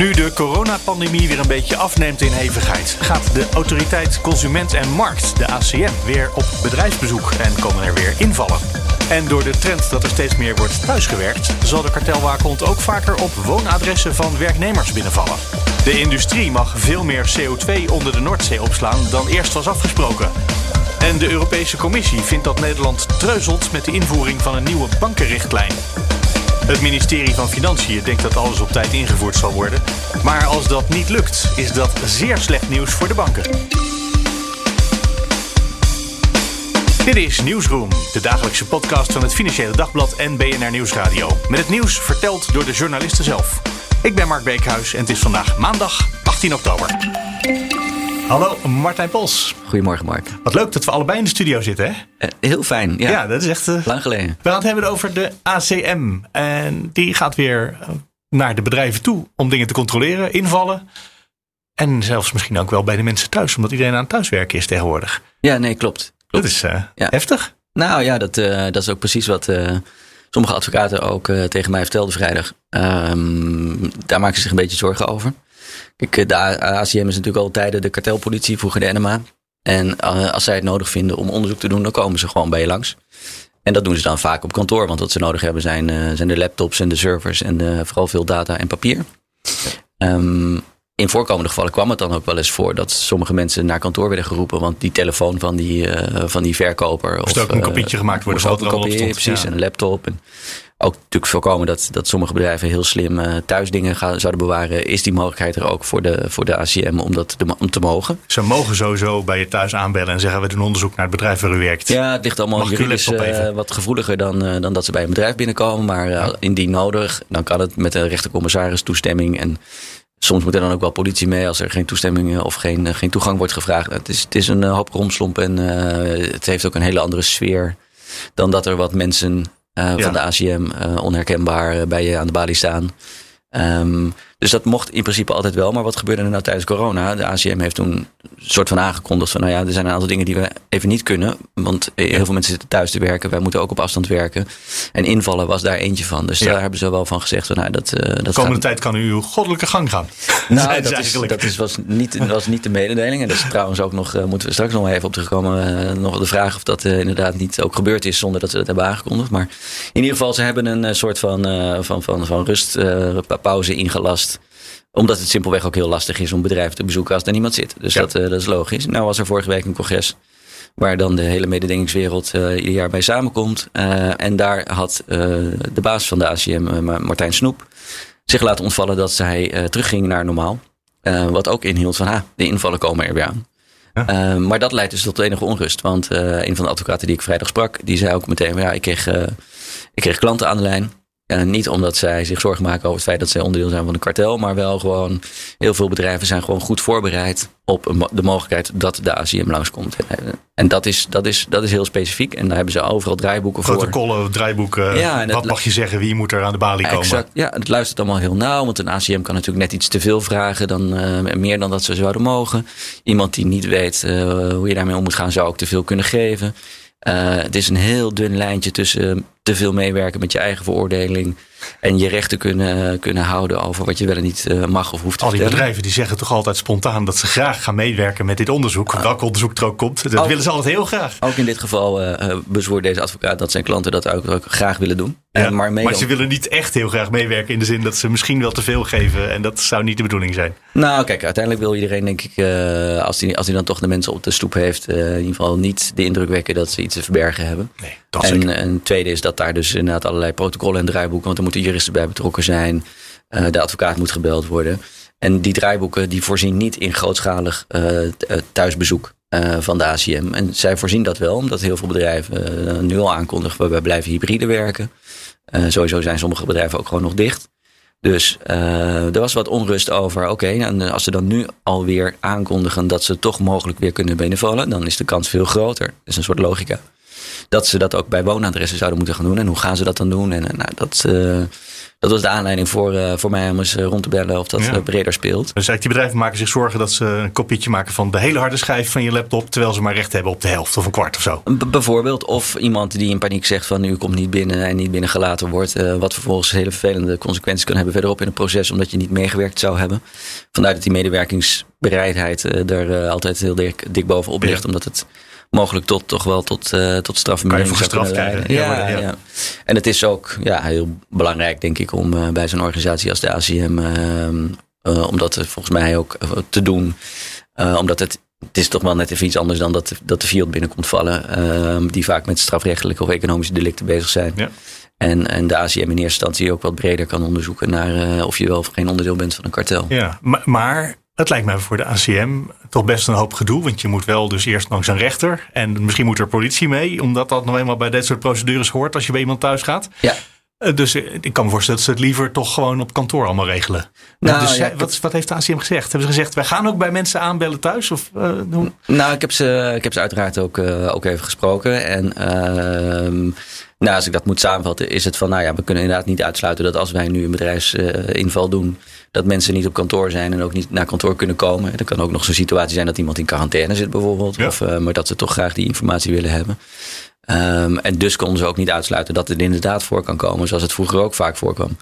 Nu de coronapandemie weer een beetje afneemt in hevigheid, gaat de autoriteit Consument en Markt, de ACM, weer op bedrijfsbezoek en komen er weer invallen. En door de trend dat er steeds meer wordt thuisgewerkt, zal de kartelwaakhond ook vaker op woonadressen van werknemers binnenvallen. De industrie mag veel meer CO2 onder de Noordzee opslaan dan eerst was afgesproken. En de Europese Commissie vindt dat Nederland treuzelt met de invoering van een nieuwe bankenrichtlijn. Het ministerie van Financiën denkt dat alles op tijd ingevoerd zal worden. Maar als dat niet lukt, is dat zeer slecht nieuws voor de banken. Dit is Nieuwsroom, de dagelijkse podcast van het Financiële Dagblad en BNR Nieuwsradio. Met het nieuws verteld door de journalisten zelf. Ik ben Mark Beekhuis en het is vandaag maandag 18 oktober. Hallo, Martijn Pols. Goedemorgen, Mark. Wat leuk dat we allebei in de studio zitten, hè? Uh, heel fijn, ja. Ja, dat is echt... Uh, Lang geleden. We gaan het hebben over de ACM. En die gaat weer eh, naar de bedrijven toe om dingen te controleren, invallen. En zelfs misschien ook wel bij de mensen thuis, omdat iedereen aan het thuiswerken is tegenwoordig. Ja, nee, klopt. klopt. Dat is ja. heftig. Nou ja, dat, dat is ook precies wat sommige advocaten ook tegen mij vertelden vrijdag. Um, daar maken ze zich een beetje zorgen over. Kijk, de ACM is natuurlijk al tijden de kartelpolitie, vroeger de NMA. En als zij het nodig vinden om onderzoek te doen, dan komen ze gewoon bij je langs. En dat doen ze dan vaak op kantoor, want wat ze nodig hebben zijn, zijn de laptops en de servers en vooral veel data en papier. Um, in voorkomende gevallen kwam het dan ook wel eens voor dat sommige mensen naar kantoor werden geroepen, want die telefoon van die, uh, van die verkoper. Moest of, ook een kopietje gemaakt worden, moest ook een kopie, precies, ja. en een laptop. En ook natuurlijk voorkomen dat, dat sommige bedrijven heel slim uh, thuis dingen gaan, zouden bewaren. Is die mogelijkheid er ook voor de, voor de ACM om dat te, om te mogen? Ze mogen sowieso bij je thuis aanbellen en zeggen we doen onderzoek naar het bedrijf waar u werkt. Ja, het ligt allemaal juridisch uh, wat gevoeliger dan, dan dat ze bij een bedrijf binnenkomen. Maar ja. indien nodig, dan kan het met een rechtercommissaris toestemming. En soms moet er dan ook wel politie mee als er geen toestemming of geen, geen toegang wordt gevraagd. Het is, het is een hoop romslomp en het heeft ook een hele andere sfeer dan dat er wat mensen uh, ja. van de ACM uh, onherkenbaar bij je aan de balie staan. Um, dus dat mocht in principe altijd wel. Maar wat gebeurde er nou tijdens corona? De ACM heeft toen een soort van aangekondigd van... nou ja, er zijn een aantal dingen die we even niet kunnen. Want heel veel mensen zitten thuis te werken. Wij moeten ook op afstand werken. En invallen was daar eentje van. Dus ja. daar hebben ze wel van gezegd. Van, nou, dat, uh, dat de komende gaat... tijd kan u uw goddelijke gang gaan. Nou, dat, is, dat is, was, niet, was niet de mededeling. En dat is trouwens ook nog... Uh, moeten we straks nog even op terugkomen. Uh, nog de vraag of dat inderdaad niet ook gebeurd is... zonder dat ze dat hebben aangekondigd. Maar in ieder geval, ze hebben een soort van, van, van, van rustpauze ingelast omdat het simpelweg ook heel lastig is om bedrijven te bezoeken als er niemand zit. Dus ja. dat, uh, dat is logisch. Nou was er vorige week een congres waar dan de hele mededingingswereld uh, ieder jaar bij samenkomt. Uh, en daar had de baas van de ACM, Martijn Snoep, zich laten ontvallen dat zij terugging naar normaal. wat ook inhield van, ha, de invallen komen er weer aan. Ja. maar dat leidt dus tot enige onrust. Want een van de advocaten die ik vrijdag sprak, die zei ook meteen: ja, ik kreeg, ik kreeg klanten aan de lijn. Niet omdat zij zich zorgen maken over het feit dat zij onderdeel zijn van een kartel, maar wel gewoon heel veel bedrijven zijn gewoon goed voorbereid op de mogelijkheid dat de ACM langskomt. En dat is, dat, is, dat is heel specifiek. En daar hebben ze overal draaiboeken voor. Protocollen, draaiboeken. Ja, wat mag je zeggen? Wie moet er aan de balie komen? Exact. Ja, het luistert allemaal heel nauw. Want een ACM kan natuurlijk net iets te veel vragen. Dan, uh, meer dan dat ze zouden mogen. Iemand die niet weet uh, hoe je daarmee om moet gaan, zou ook te veel kunnen geven. Uh, het is een heel dun lijntje tussen te veel meewerken met je eigen veroordeling. En je rechten kunnen, kunnen houden over wat je wel en niet uh, mag of hoeft te Al die vertellen. bedrijven die zeggen toch altijd spontaan dat ze graag gaan meewerken met dit onderzoek. Uh, welk onderzoek er ook komt. Dat ook, willen ze altijd heel graag. Ook in dit geval uh, bezwoert deze advocaat dat zijn klanten dat ook, ook graag willen doen. Ja, maar, maar ze willen niet echt heel graag meewerken in de zin dat ze misschien wel te veel geven. En dat zou niet de bedoeling zijn. Nou kijk, uiteindelijk wil iedereen denk ik, uh, als hij als die dan toch de mensen op de stoep heeft. In ieder geval niet de indruk wekken dat ze iets te verbergen hebben. Nee, dat en, en tweede is dat daar dus inderdaad allerlei protocollen en draaiboeken. Want er moeten juristen bij betrokken zijn. Uh, de advocaat moet gebeld worden. En die draaiboeken die voorzien niet in grootschalig thuisbezoek. Uh, van de ACM. En zij voorzien dat wel, omdat heel veel bedrijven nu al aankondigen: wij blijven hybride werken. Sowieso zijn sommige bedrijven ook gewoon nog dicht. Dus uh, er was wat onrust over. Oké, okay, als ze dan nu alweer aankondigen dat ze toch mogelijk weer kunnen binnenvallen, dan is de kans veel groter. Dat is een soort logica. Dat ze dat ook bij woonadressen zouden moeten gaan doen. En hoe gaan ze dat dan doen? En nou, dat, uh, dat was de aanleiding voor, uh, voor mij om eens rond te bellen of dat ja. breder speelt. Dus eigenlijk die bedrijven maken zich zorgen dat ze een kopietje maken van de hele harde schijf van je laptop, terwijl ze maar recht hebben op de helft of een kwart of zo. B bijvoorbeeld, of iemand die in paniek zegt van u komt niet binnen en niet binnengelaten wordt, wat vervolgens hele vervelende consequenties kan hebben verderop in het proces, omdat je niet meegewerkt zou hebben. Vandaar dat die medewerkingsbereidheid er altijd heel dik, dik bovenop ligt, ja. omdat het mogelijk tot, toch wel tot, uh, tot strafvermindering zou kunnen leiden. Ja, ja, ja, En het is ook ja, heel belangrijk, denk ik, om uh, bij zo'n organisatie als de ACM, uh, om dat volgens mij ook te doen. omdat het, het is toch wel net even iets anders dan dat, dat de field binnenkomt vallen, ehm, die vaak met strafrechtelijke of economische delicten bezig zijn. Ja. En, en de ACM in eerste instantie ook wat breder kan onderzoeken naar of je wel of geen onderdeel bent van een kartel. Ja, maar, maar dat lijkt mij voor de ACM toch best een hoop gedoe. Want je moet wel dus eerst langs een rechter. En misschien moet er politie mee. Omdat dat nog eenmaal bij dit soort procedures hoort als je bij iemand thuis gaat. Ja. Dus ik kan me voorstellen dat ze het liever toch gewoon op kantoor allemaal regelen. Nou, dus ja, wat, wat, heeft de ACM gezegd? Hebben ze gezegd, wij gaan ook bij mensen aanbellen thuis? Of, uh? Nou, ik heb ze, ik heb ze uiteraard ook, uh, ook even gesproken. En uh, nou, als ik dat moet samenvatten, is het van, nou ja, we kunnen inderdaad niet uitsluiten dat als wij nu een bedrijfsinval doen, dat mensen niet op kantoor zijn en ook niet naar kantoor kunnen komen. Er kan ook nog zo'n situatie zijn dat iemand in quarantaine zit bijvoorbeeld. Ja. Of, uh, maar dat ze toch graag die informatie willen hebben. Um, en dus konden ze ook niet uitsluiten dat het inderdaad voor kan komen, zoals het vroeger ook vaak voorkwam.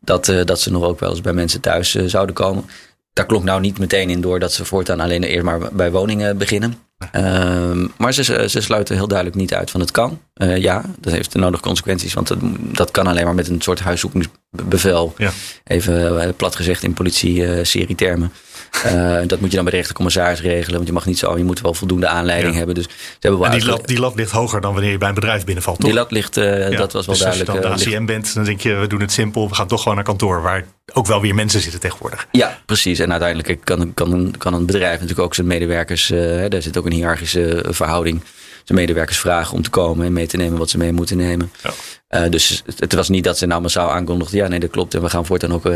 Dat, uh, dat ze nog ook wel eens bij mensen thuis uh, zouden komen. Daar klonk nou niet meteen in door dat ze voortaan alleen eerst maar bij woningen beginnen. Um, maar ze, ze sluiten heel duidelijk niet uit van het kan. Uh, ja, dat heeft de nodige consequenties. Want dat, dat kan alleen maar met een soort huiszoekingsbevel. Ja. Even uh, plat gezegd in politie-serie termen. Uh, dat moet je dan bij de rechtercommissaris regelen. Want je mag niet zo, je moet wel voldoende aanleiding ja. hebben. Dus ze hebben wel en die lat, die lat ligt hoger dan wanneer je bij een bedrijf binnenvalt, toch? Die lat ligt, uh, ja. dat was wel dus duidelijk. Als je dan de ACM bent, dan denk je, we doen het simpel. We gaan toch gewoon naar kantoor, waar ook wel weer mensen zitten tegenwoordig. Ja, precies. En uiteindelijk kan, kan, een, kan een bedrijf natuurlijk ook zijn medewerkers, uh, daar zit ook een hiërarchische verhouding zijn medewerkers vragen om te komen en mee te nemen wat ze mee moeten nemen. Uh, dus het, was niet dat ze nou massaal aankondigden. Ja, nee, dat klopt. En we gaan voortaan ook uh,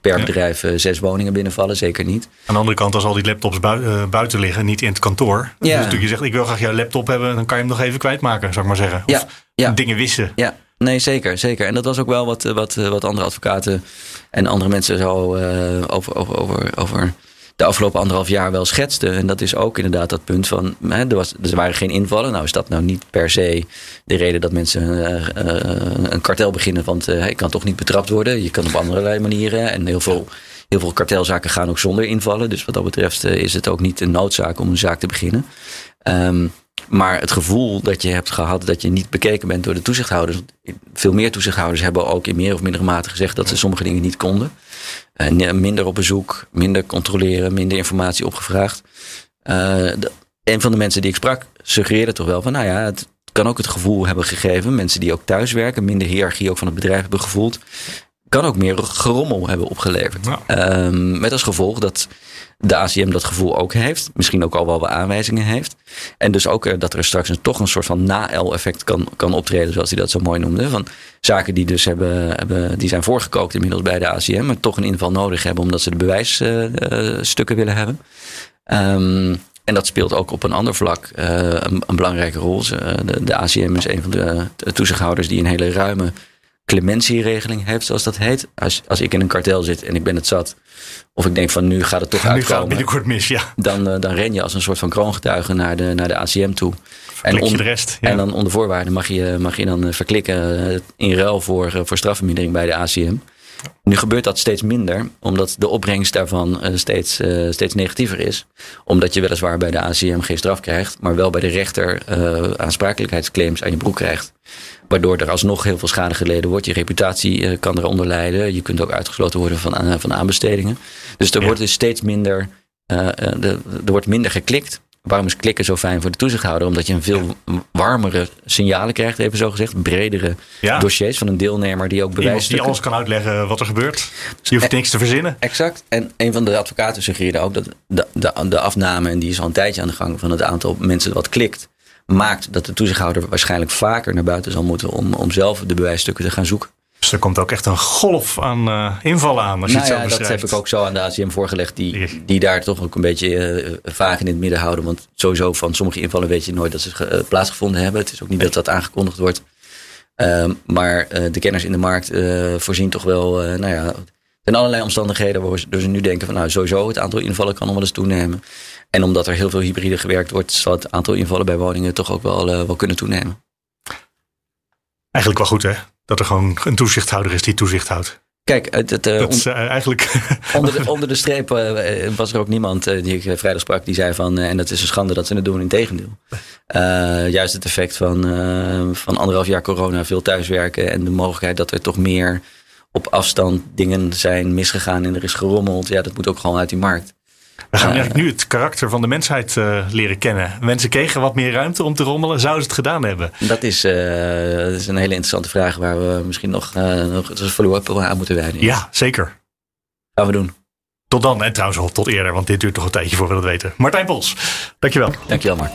per bedrijf uh, zes woningen binnenvallen. Zeker niet. Aan de andere kant, als al die laptops bui buiten liggen, niet in het kantoor. Ja. Dus natuurlijk je zegt, ik wil graag jouw laptop hebben. Dan kan je hem nog even kwijtmaken, zou ik maar zeggen. Of ja. Ja. dingen wissen. Ja. Nee, zeker, zeker. En dat was ook wel wat, wat, wat andere advocaten en andere mensen zo over, over, over, over de afgelopen anderhalf jaar wel schetste. En dat is ook inderdaad dat punt van, hè, er, was, er waren geen invallen. Nou is dat nou niet per se de reden dat mensen uh, uh, een kartel beginnen. Want uh, kan toch niet betrapt worden. Je kan op allerlei manieren. En heel veel, heel veel kartelzaken gaan ook zonder invallen. Dus wat dat betreft is het ook niet een noodzaak om een zaak te beginnen. Um, maar het gevoel dat je hebt gehad dat je niet bekeken bent door de toezichthouders. Veel meer toezichthouders hebben ook in meer of mindere mate gezegd dat ze sommige dingen niet konden. Uh, minder op bezoek, minder controleren, minder informatie opgevraagd. Uh, de, een van de mensen die ik sprak suggereerde toch wel van, nou ja, het kan ook het gevoel hebben gegeven. Mensen die ook thuiswerken, minder hiërarchie ook van het bedrijf hebben gevoeld. Kan ook meer gerommel hebben opgeleverd. Ja. Um, met als gevolg dat de ACM dat gevoel ook heeft. Misschien ook al wel wat aanwijzingen heeft. En dus ook dat er straks een, toch een soort van na-L-effect kan, kan optreden, zoals hij dat zo mooi noemde. Van zaken die dus hebben, hebben, die zijn voorgekookt inmiddels bij de ACM, maar toch een inval nodig hebben omdat ze de bewijsstukken willen hebben. Um, en dat speelt ook op een ander vlak uh, een, belangrijke rol. De, de, ACM is een van de toezichthouders die een hele ruime clementieregeling heeft, zoals dat heet. Als, als ik in een kartel zit en ik ben het zat, of ik denk van nu gaat het toch nu uitkomen. Gaat het binnenkort mis, ja. Dan, uh, dan ren je als een soort van kroongetuige naar de, naar de ACM toe. En, on, de rest, ja. en dan onder voorwaarden mag je, mag je dan verklikken uh, in ruil voor, uh, voor strafvermindering bij de ACM. Nu gebeurt dat steeds minder, omdat de opbrengst daarvan uh, steeds, uh, steeds negatiever is. Omdat je weliswaar bij de ACM geen straf krijgt, maar wel bij de rechter uh, aansprakelijkheidsclaims aan je broek krijgt. Waardoor er alsnog heel veel schade geleden wordt. Je reputatie kan eronder lijden. Je kunt ook uitgesloten worden van, van aanbestedingen. Dus er ja. wordt dus steeds minder, de, er wordt minder geklikt. Waarom is klikken zo fijn voor de toezichthouder? Omdat je een veel warmere signalen krijgt, even zo gezegd. Bredere ja. dossiers van een deelnemer die ook bewijst. Die alles kan uitleggen wat er gebeurt. Dus je hoeft niks te verzinnen. Exact. En een van de advocaten suggereerde ook dat de, de, de afname, en die is al een tijdje aan de gang, van het aantal mensen wat klikt, maakt dat de toezichthouder waarschijnlijk vaker naar buiten zal moeten om, om zelf de bewijsstukken te gaan zoeken. Dus er komt ook echt een golf aan uh, invallen aan als je nou het zo ja. Dat heb ik ook zo aan de ACM voorgelegd. Die, die daar toch ook een beetje uh, vaag in het midden houden. Want sowieso van sommige invallen weet je nooit dat ze uh, plaatsgevonden hebben. Het is ook niet dat dat aangekondigd wordt. Uh, maar de kenners in de markt voorzien toch wel, nou ja, zijn allerlei omstandigheden waardoor ze nu denken van nou sowieso het aantal invallen kan nog wel eens toenemen. En omdat er heel veel hybride gewerkt wordt, zal het aantal invallen bij woningen toch ook wel, wel kunnen toenemen. Eigenlijk wel goed hè? Dat er gewoon een toezichthouder is die toezicht houdt. Kijk, het, het, dat is, uh, eigenlijk. onder, de, onder de streep uh, was er ook niemand die ik vrijdag sprak die zei van. en dat is een schande dat ze het doen, in tegendeel. juist het effect van, van anderhalf jaar corona, veel thuiswerken en de mogelijkheid dat er toch meer op afstand dingen zijn misgegaan en er is gerommeld. Ja, dat moet ook gewoon uit die markt. We gaan eigenlijk nu het karakter van de mensheid uh, leren kennen. Mensen kregen wat meer ruimte om te rommelen. Zouden ze het gedaan hebben? Dat is, uh, dat is een hele interessante vraag waar we misschien nog, uh, nog een follow-up aan moeten wijden. Ja, zeker. Gaan we doen. Tot dan en trouwens al tot eerder, want dit duurt toch een tijdje voor we dat weten. Martijn Pols, dankjewel. Dankjewel Mark.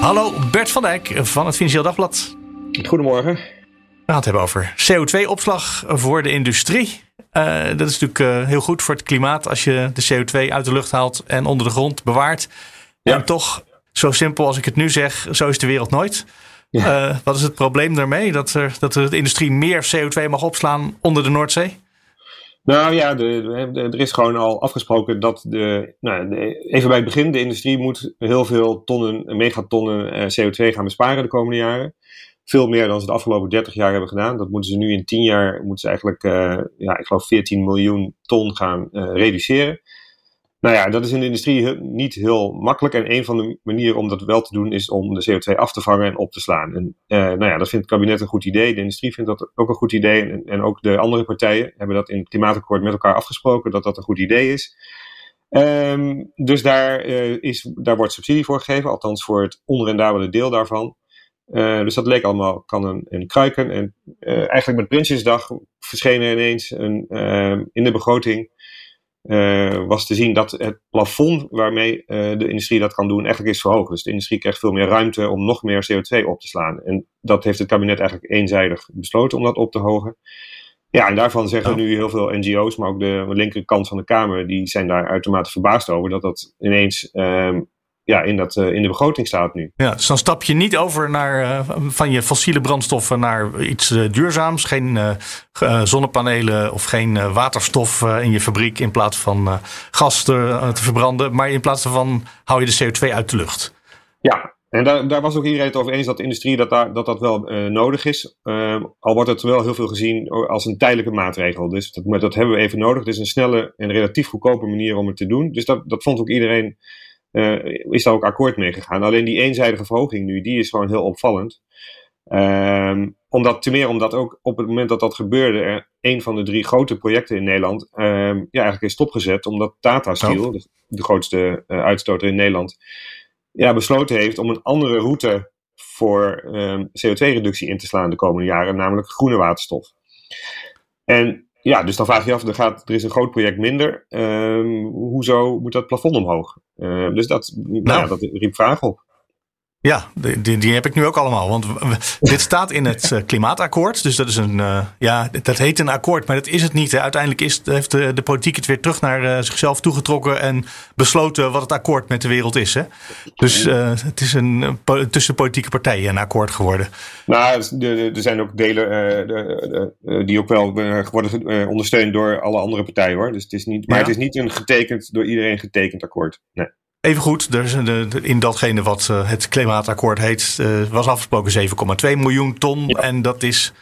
Hallo, Bert van Dijk van het Financieel Dagblad. Goedemorgen. We gaan het hebben over CO2-opslag voor de industrie. Uh, dat is natuurlijk uh, heel goed voor het klimaat als je de CO2 uit de lucht haalt en onder de grond bewaart. Ja. En toch, zo simpel als ik het nu zeg, zo is de wereld nooit. Ja. Uh, wat is het probleem daarmee? Dat, er, dat de industrie meer CO2 mag opslaan onder de Noordzee? Nou ja, de, de, er is gewoon al afgesproken dat de, nou, de, even bij het begin, de industrie moet heel veel tonnen, megatonnen CO2 gaan besparen de komende jaren veel meer dan ze de afgelopen 30 jaar hebben gedaan. Dat moeten ze nu in 10 jaar, moeten ze eigenlijk, uh, ja, ik geloof 14 miljoen ton gaan uh, reduceren. Nou ja, dat is in de industrie niet heel makkelijk. En een van de manieren om dat wel te doen is om de CO2 af te vangen en op te slaan. En uh, nou ja, dat vindt het kabinet een goed idee. De industrie vindt dat ook een goed idee. En, en ook de andere partijen hebben dat in het klimaatakkoord met elkaar afgesproken dat dat een goed idee is. Um, dus daar, is, daar wordt subsidie voor gegeven, althans voor het onrendabele deel daarvan. Uh, dus dat leek allemaal kan een, een kruiken. En uh, eigenlijk met Prinsjesdag verscheen er ineens een, uh, in de begroting was te zien dat het plafond waarmee de industrie dat kan doen eigenlijk is verhoogd. Dus de industrie krijgt veel meer ruimte om nog meer CO2 op te slaan. En dat heeft het kabinet eigenlijk eenzijdig besloten om dat op te hogen. Ja, en daarvan zeggen nu heel veel NGO's, maar ook de linkerkant van de Kamer, die zijn daar uitermate verbaasd over dat dat ineens um, ja, in, dat, uh, in de begroting staat nu. Ja, dus dan stap je niet over naar, uh, van je fossiele brandstoffen naar iets uh, duurzaams. Geen zonnepanelen of geen waterstof in je fabriek in plaats van gas te, te, verbranden. Maar in plaats daarvan hou je de CO2 uit de lucht. Ja, en daar, daar was ook iedereen het over eens dat de industrie dat daar, dat, dat wel nodig is. al wordt het wel heel veel gezien als een tijdelijke maatregel. Dus dat, dat hebben we even nodig. Het is een snelle en relatief goedkope manier om het te doen. Dus dat, dat vond ook iedereen is daar ook akkoord mee gegaan. Alleen die eenzijdige verhoging nu, die is gewoon heel opvallend. Um, omdat, ten meer omdat ook op het moment dat dat gebeurde, er een van de drie grote projecten in Nederland um, ja, eigenlijk is stopgezet. Omdat Tata Steel, oh. de, de, grootste uh, uitstoter in Nederland, ja, besloten heeft om een andere route voor um, CO2-reductie in te slaan de komende jaren, namelijk groene waterstof. En ja, dus dan vraag je af, er, gaat, er is een groot project minder. Um, hoezo moet dat plafond omhoog? Uh, dus dat, nou. nou ja, dat riep vragen op. Ja, die, die heb ik nu ook allemaal. Want dit staat in het eh, klimaatakkoord. Dus dat is een, uh, ja, dat heet een akkoord, maar dat is het niet. Uiteindelijk is, heeft de, de, politiek het weer terug naar uh, zichzelf toegetrokken en besloten wat het akkoord met de wereld is. Hè? Dus het is een, tussen politieke partijen een akkoord geworden. Nou, er zijn ook delen die ook wel worden ondersteund door alle andere partijen hoor. Dus het is niet, maar het is niet een getekend, door iedereen getekend akkoord. Nee. Even goed, dus in datgene wat uh, het klimaatakkoord heet, uh, was afgesproken 7,2 miljoen ton. Ja. En dat is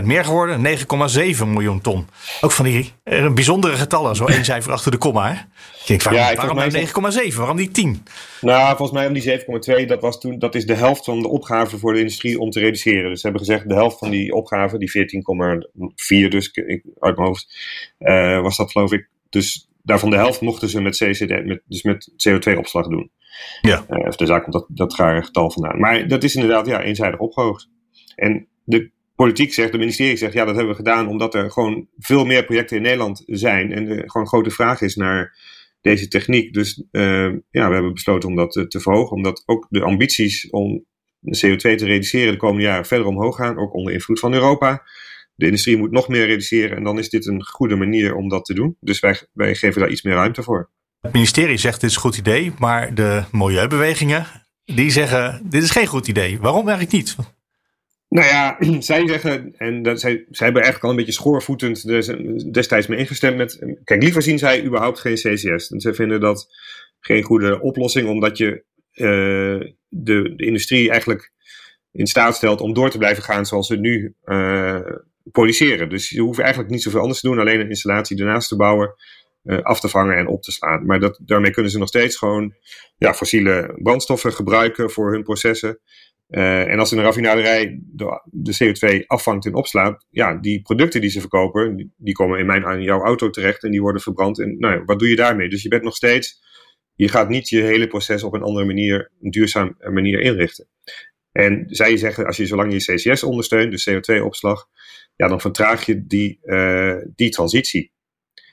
35% meer geworden, 9,7 miljoen ton. Ook van die bijzondere getallen, zo één cijfer achter de komma. Hè? Ik denk, waarom, ja, waarom nou 9,7? Waarom niet 10? Nou, volgens mij om die 7,2, dat, was toen, dat is de helft van de opgave voor de industrie om te reduceren. Dus ze hebben gezegd, de helft van die opgave, die 14,4 dus uit mijn hoofd, was dat geloof ik. Dus daarvan de helft mochten ze met, CCD, met, dus met CO2-opslag doen. Ja. Uh, dus daar komt dat, dat rare getal vandaan. Maar dat is inderdaad ja, eenzijdig opgehoogd. En de politiek zegt, de ministerie zegt, ja, dat hebben we gedaan omdat er gewoon veel meer projecten in Nederland zijn. En er gewoon grote vraag is naar deze techniek. Dus uh, ja, we hebben besloten om dat te, te verhogen. Omdat ook de ambities om de CO2 te reduceren de komende jaren verder omhoog gaan, ook onder invloed van Europa. De industrie moet nog meer reduceren en dan is dit een goede manier om dat te doen. Dus wij, wij geven daar iets meer ruimte voor. Het ministerie zegt dit is een goed idee, maar de milieubewegingen die zeggen dit is geen goed idee. Waarom eigenlijk niet? Nou ja, zij zeggen, en dat, zij, zij hebben eigenlijk al een beetje schoorvoetend destijds mee ingestemd met. Kijk, liever zien zij überhaupt geen CCS. En zij vinden dat geen goede oplossing, omdat je uh, de, de, industrie eigenlijk in staat stelt om door te blijven gaan zoals ze nu uh, produceren. Dus je hoeft eigenlijk niet zoveel anders te doen, alleen een installatie ernaast te bouwen, uh, af te vangen en op te slaan. Maar dat, daarmee kunnen ze nog steeds gewoon ja, fossiele brandstoffen gebruiken voor hun processen. Uh, en als een raffinaderij de, de, CO2 afvangt en opslaat, ja, die producten die ze verkopen, die, die komen in mijn aan jouw auto terecht en die worden verbrand. En nou ja, wat doe je daarmee? Dus je bent nog steeds, je gaat niet je hele proces op een andere manier, een duurzame manier inrichten. En zij zeggen, als je zolang je CCS ondersteunt, dus CO2-opslag, ja, dan vertraag je die, uh, die transitie.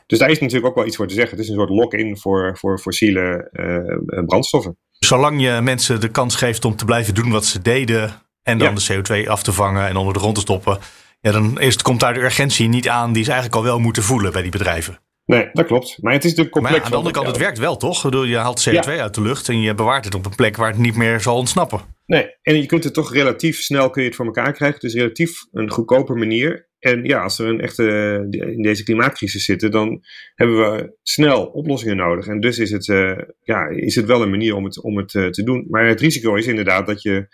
Dus daar is natuurlijk ook wel iets voor te zeggen. Het is een soort lock-in voor, voor fossiele uh, brandstoffen. Zolang je mensen de kans geeft om te blijven doen wat ze deden. En dan de CO2 af te vangen en onder de grond te stoppen. Ja, dan is, komt daar de urgentie niet aan die ze eigenlijk al wel moeten voelen bij die bedrijven. Nee, dat klopt. Maar het is de complex. Maar aan de andere kant, het werkt wel toch? Je haalt CO2 uit de lucht en je bewaart het op een plek waar het niet meer zal ontsnappen. Nee, en je kunt het toch relatief snel kun je het voor elkaar krijgen. Is relatief een goedkope manier. En ja, als we een echte, in deze klimaatcrisis zitten, dan hebben we snel oplossingen nodig. En dus is het, uh, ja, is het wel een manier om het, om het uh, te doen. Maar het risico is inderdaad dat je,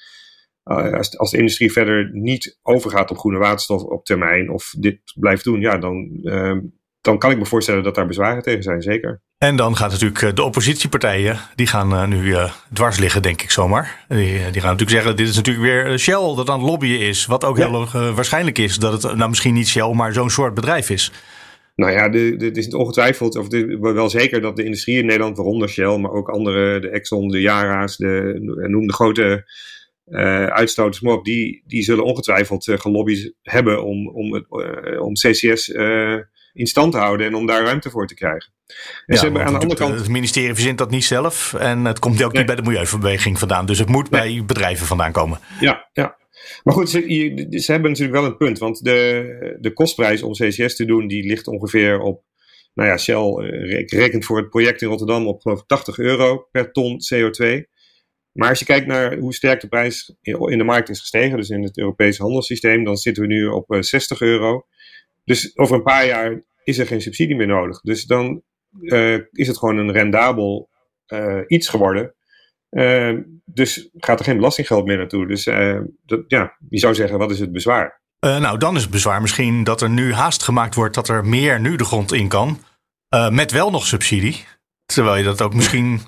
als, als de industrie verder niet overgaat op groene waterstof op termijn, of dit blijft doen, ja, dan, dan kan ik me voorstellen dat daar bezwaren tegen zijn, zeker. En dan gaat natuurlijk eh, de oppositiepartijen, die gaan uh, nu uh, dwars liggen, denk ik zomaar. Die, die, gaan natuurlijk zeggen, dit is natuurlijk weer Shell dat aan het lobbyen is. Wat ook ja. heel waarschijnlijk is dat het nou misschien niet Shell, maar zo'n soort bedrijf is. Nou ja, het is ongetwijfeld, of de, wel zeker dat de industrie in Nederland, waaronder Shell, maar ook andere, de Exxon, de Yara's, de, noem de grote uitstoters maar op, die, die zullen ongetwijfeld gelobbyd hebben om, om, het, om CCS in stand te houden en om daar ruimte voor te krijgen. En ze hebben aan de andere kant. Het ministerie verzint dat niet zelf en het komt ook niet bij de milieubeweging vandaan. Dus het moet bij bedrijven vandaan komen. Ja, ja. Maar goed, ze, ze, hebben natuurlijk wel een punt. Want de, de kostprijs om CCS te doen, die ligt ongeveer op. Nou ja, Shell eh, rekent voor het project in Rotterdam op geloof 80 euro per ton CO2. Maar als je kijkt naar hoe sterk de prijs in de markt is gestegen, dus in het Europese handelssysteem, dan zitten we nu op 60 eh, euro. Dus over een paar jaar is er geen subsidie meer nodig. Dus dan uh, is het gewoon een rendabel uh, iets geworden. Uh, dus gaat er geen belastinggeld meer naartoe. Dus dat, ja, je zou zeggen, wat is het bezwaar? nou, dan is het bezwaar misschien dat er nu haast gemaakt wordt dat er meer nu de grond in kan. met wel nog subsidie. Terwijl je dat ook misschien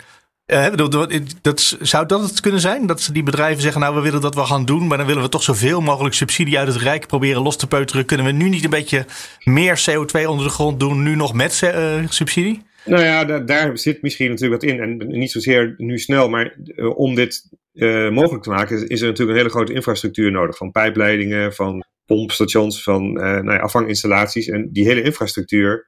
dat, zou dat het kunnen zijn? Dat die bedrijven zeggen, nou we willen dat wel gaan doen, maar dan willen we toch zoveel mogelijk subsidie uit het Rijk proberen los te peuteren. Kunnen we nu niet een beetje meer CO2 onder de grond doen, nu nog met uh, subsidie? Nou ja, daar, daar, zit misschien natuurlijk wat in. En niet zozeer nu snel, maar uh, om dit mogelijk te maken is er natuurlijk een hele grote infrastructuur nodig. Van pijpleidingen, van pompstations, van nou ja, afvanginstallaties. En die hele infrastructuur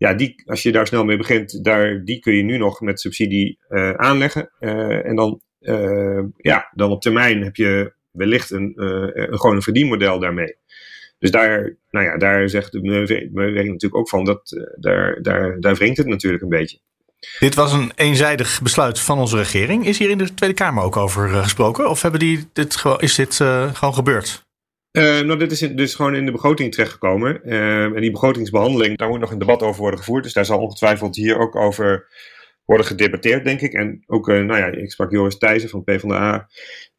ja, die, als je daar snel mee begint, daar, die kun je nu nog met subsidie uh, aanleggen. Uh, en dan, uh, ja, dan op termijn heb je wellicht een, een, gewoon een verdienmodel daarmee. Dus daar, nou ja, daar zegt de beweging natuurlijk ook van, dat, daar, daar, daar wringt het natuurlijk een beetje. Dit was een eenzijdig besluit van onze regering. Is hier in de Tweede Kamer ook over gesproken? Of hebben die dit, is dit gewoon gebeurd? Uh, nou, dit is dus gewoon in de begroting terechtgekomen. Uh, en die begrotingsbehandeling, daar moet nog een debat over worden gevoerd. Dus daar zal ongetwijfeld hier ook over worden gedebatteerd, denk ik. En ook, uh, nou ja, ik sprak Joris Thijssen van PvdA.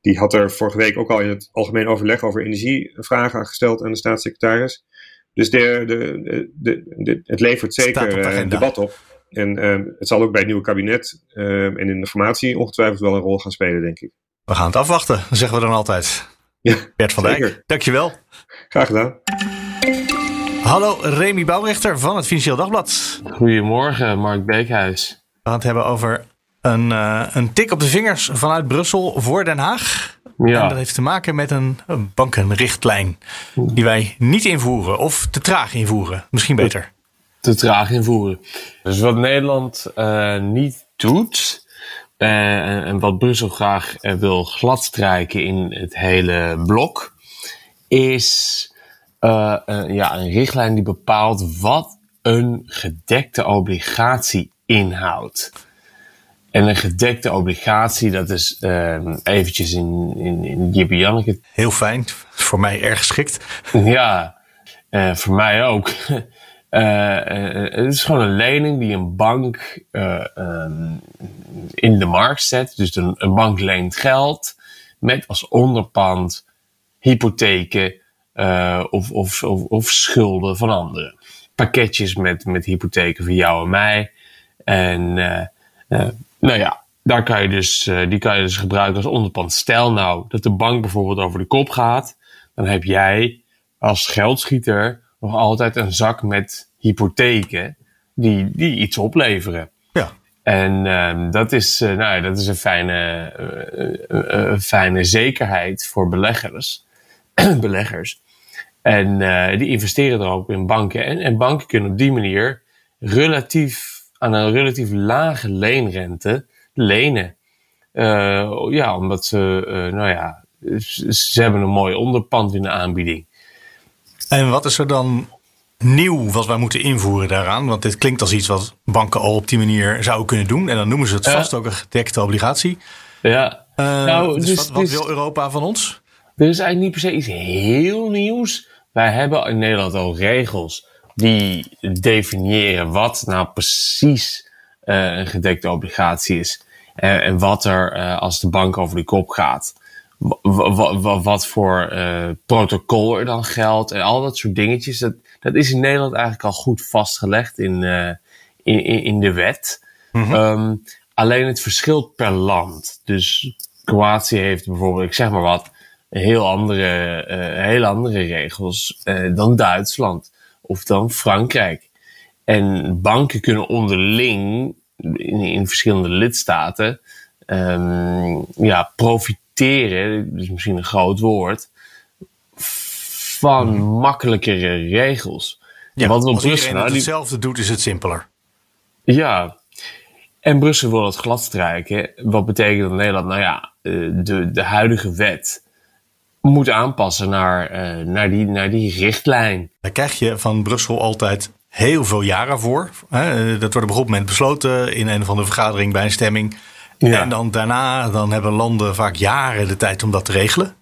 Die had er vorige week ook al in het algemeen overleg over energievragen gesteld aan de staatssecretaris. Dus de, de, de, de het levert zeker een debat op. En het zal ook bij het nieuwe kabinet en in de formatie ongetwijfeld wel een rol gaan spelen, denk ik. We gaan het afwachten, zeggen we dan altijd. Ja, Bert van Dijk, dankjewel. Graag gedaan. Hallo, Remy Bouwrechter van het Financieel Dagblad. Goedemorgen, Mark Beekhuis. We gaan het hebben over een, uh, een tik op de vingers vanuit Brussel voor Den Haag. Ja. En dat heeft te maken met een, een bankenrichtlijn die wij niet invoeren of te traag invoeren. Misschien beter. Te, te traag invoeren. Dus wat Nederland uh, niet doet, uh, en wat Brussel graag uh, wil gladstrijken in het hele blok, is uh, ja, een richtlijn die bepaalt wat een gedekte obligatie inhoudt. En een gedekte obligatie, dat is uh, eventjes in, in, in Jibbe Janneke. Heel fijn, voor mij erg geschikt. Ja, voor mij ook. Uh, het is gewoon een lening die een bank um, in de markt zet. Dus een, bank leent geld met als onderpand hypotheken of, of, of, of, schulden van anderen. Pakketjes met, met hypotheken voor jou en mij. En nou ja, daar kan je dus, die kan je dus gebruiken als onderpand. Stel nou dat de bank bijvoorbeeld over de kop gaat, dan heb jij als geldschieter nog altijd een zak met hypotheken die, die iets opleveren. Ja. En uh, dat, is, uh, nou ja, dat is een fijne, uh, fijne zekerheid voor beleggers. beleggers. En die investeren er ook in banken. En, en banken kunnen op die manier relatief aan een relatief lage leenrente lenen. Ja, omdat ze, nou ja, ze hebben een mooi onderpand in de aanbieding. En wat is er dan nieuw wat wij moeten invoeren daaraan? Want dit klinkt als iets wat banken al op die manier zouden kunnen doen. En dan noemen ze het vast ook een gedekte obligatie. Ja. Uh, nou, dus, dus wat, wat dus, wil Europa van ons? Er is eigenlijk niet per se iets heel nieuws. Wij hebben in Nederland al regels die definiëren wat nou precies uh, een gedekte obligatie is. Uh, en wat er als de bank over de kop gaat. Wat voor protocol er dan geldt en al dat soort dingetjes. Dat, dat is in Nederland eigenlijk al goed vastgelegd in, in, in, de wet. Mm -hmm. um, alleen het verschilt per land. Dus Kroatië heeft bijvoorbeeld, ik zeg maar wat, heel andere, heel andere regels dan Duitsland of dan Frankrijk. En banken kunnen onderling in, in verschillende lidstaten um, ja, profiteren, dus misschien een groot woord, van hmm. makkelijkere regels. Ja, wat wil als Brussel, iedereen nou, hetzelfde doet, is het simpeler. Ja, en Brussel wil het glad strijken. Wat betekent dat Nederland, nou ja, eh, de, de huidige wet moet aanpassen naar, uh, naar, die, naar die richtlijn. Daar krijg je van Brussel altijd heel veel jaren voor. Hè? Dat wordt op een gegeven moment besloten in een van de vergadering bij een stemming. Ja. En dan daarna dan hebben landen vaak jaren de tijd om dat te regelen.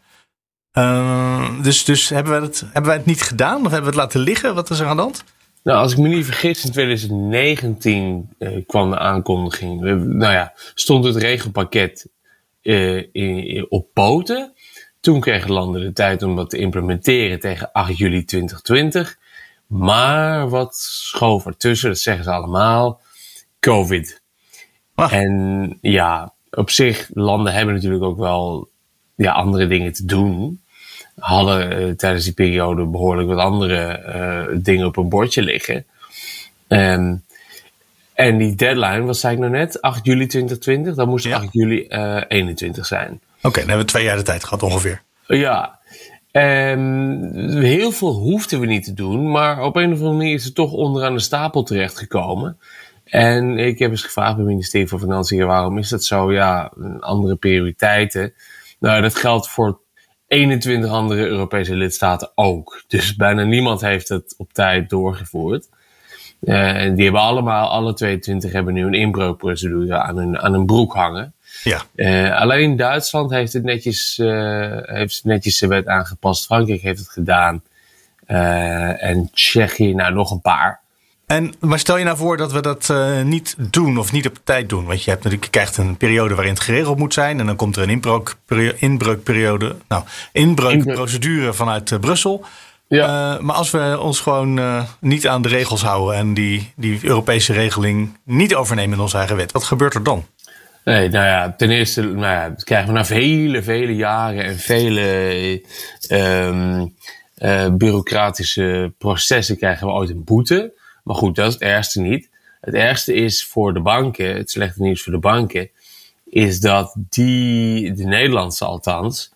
Uh, dus dus hebben, wij het, hebben wij het niet gedaan of hebben we het laten liggen? Wat is er aan de hand? Nou, als ik me niet vergis, in 2019 uh, kwam de aankondiging. nou ja, stond het regelpakket uh, in, op poten. Toen kregen landen de tijd om dat te implementeren tegen 8 juli 2020. Maar wat schoof ertussen, dat zeggen ze allemaal, COVID. Ah. En ja, op zich, landen hebben natuurlijk ook wel ja, andere dingen te doen. Hadden uh, tijdens die periode behoorlijk wat andere uh, dingen op een bordje liggen. Um, en die deadline, wat zei ik nou net? 8 juli 2020, dan moest ja. 8 juli uh, 21 zijn. Oké, dan hebben we twee jaar de tijd gehad ongeveer. Ja, um, heel veel hoefden we niet te doen, maar op een of andere manier is het toch onderaan de stapel terechtgekomen. En ik heb eens gevraagd bij het ministerie van Financiën, waarom is dat zo? Ja, andere prioriteiten. Nou, dat geldt voor 21 andere Europese lidstaten ook. Dus bijna niemand heeft het op tijd doorgevoerd. Uh, en die hebben allemaal, alle 22 hebben nu een inbreukprocedure aan hun, aan hun broek hangen. Ja. Uh, alleen Duitsland heeft het netjes, uh, heeft netjes de wet aangepast. Frankrijk heeft het gedaan. En Tsjechië, nou nog een paar. En, maar stel je nou voor dat we dat niet doen of niet op tijd doen. Want je, hebt natuurlijk, je krijgt een periode waarin het geregeld moet zijn. En dan komt er een inbreukperiode, inbreukperiode nou, inbreukprocedure vanuit Brussel. Ja. Uh, maar als we ons gewoon niet aan de regels houden en die, die Europese regeling niet overnemen in onze eigen wet, wat gebeurt er dan? Nee, nou ja, ten eerste nou ja, krijgen we na vele, vele jaren en vele um, uh, bureaucratische processen krijgen we ooit een boete. Maar goed, dat is het ergste niet. Het ergste is voor de banken, het slechte nieuws voor de banken, is dat die, de Nederlandse althans,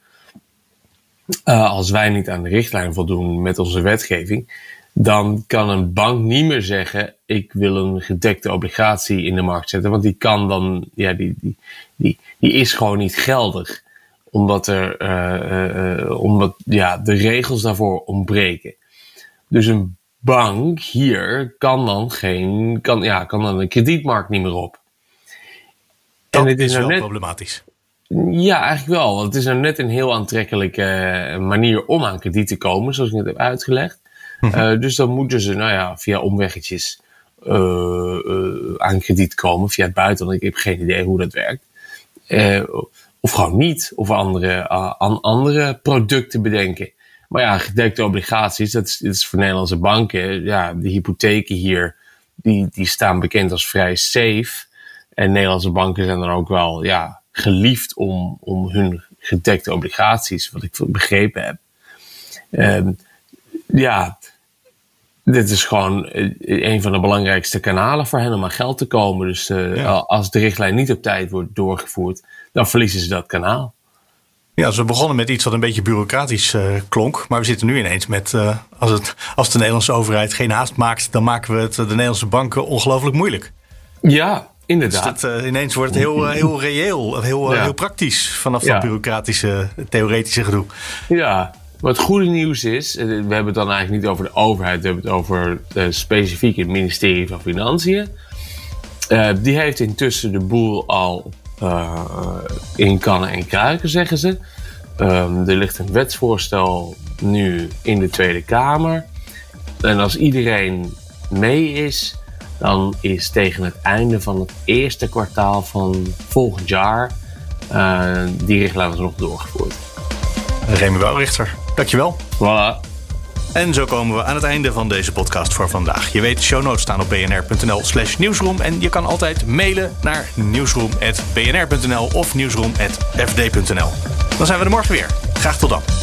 uh, als wij niet aan de richtlijn voldoen met onze wetgeving, dan kan een bank niet meer zeggen: ik wil een gedekte obligatie in de markt zetten. Want die kan dan, ja, die, die, die, is gewoon niet geldig. Omdat, er, uh, uh, omdat ja, de regels daarvoor ontbreken. Dus een bank hier kan dan geen, kan, ja, kan dan de kredietmarkt niet meer op. Dat en het is, is nou wel net, problematisch. Ja, eigenlijk wel. Want het is nou net een heel aantrekkelijke manier om aan krediet te komen, zoals ik net heb uitgelegd. Uh, dus dan moeten ze, nou ja, via omweggetjes uh, uh, aan krediet komen, via het buitenland. Ik heb geen idee hoe dat werkt. of gewoon niet, of andere, aan andere producten bedenken. Maar ja, gedekte obligaties, dat is, dat is voor Nederlandse banken. Ja, de hypotheken hier, die, die staan bekend als vrij safe. En Nederlandse banken zijn dan ook wel ja, geliefd om, om hun gedekte obligaties, wat ik begrepen heb. Um, ja, dit is gewoon eh, een van de belangrijkste kanalen voor hen om aan geld te komen. Dus uh, als de richtlijn niet op tijd wordt doorgevoerd, dan verliezen ze dat kanaal. Ja, ze begonnen met iets wat een beetje bureaucratisch uh, klonk. Maar we zitten nu ineens met, uh, als, het, als de Nederlandse overheid geen haast maakt, dan maken we het de Nederlandse banken ongelooflijk moeilijk. Ja, inderdaad. Dus het, ineens wordt het heel, heel reëel, heel, heel praktisch vanaf dat bureaucratische, theoretische gedoe. Ja, wat het goede nieuws is, we hebben het dan eigenlijk niet over de overheid, we hebben het over de specifiek het ministerie van Financiën. Die heeft intussen de boel al in kannen en kruiken, zeggen ze. Um, er ligt een wetsvoorstel nu in de Tweede Kamer. En als iedereen mee is, dan is tegen het einde van het eerste kwartaal van volgend jaar uh, die richtlijn nog doorgevoerd. Remy Bouwrichter, dankjewel. Voilà. En zo komen we aan het einde van deze podcast voor vandaag. Je weet, show notes staan op bnr.nl slash nieuwsroom. En je kan altijd mailen naar nieuwsroom.bnr.nl of nieuwsroom.fd.nl. Dan zijn we er morgen weer. Graag tot dan.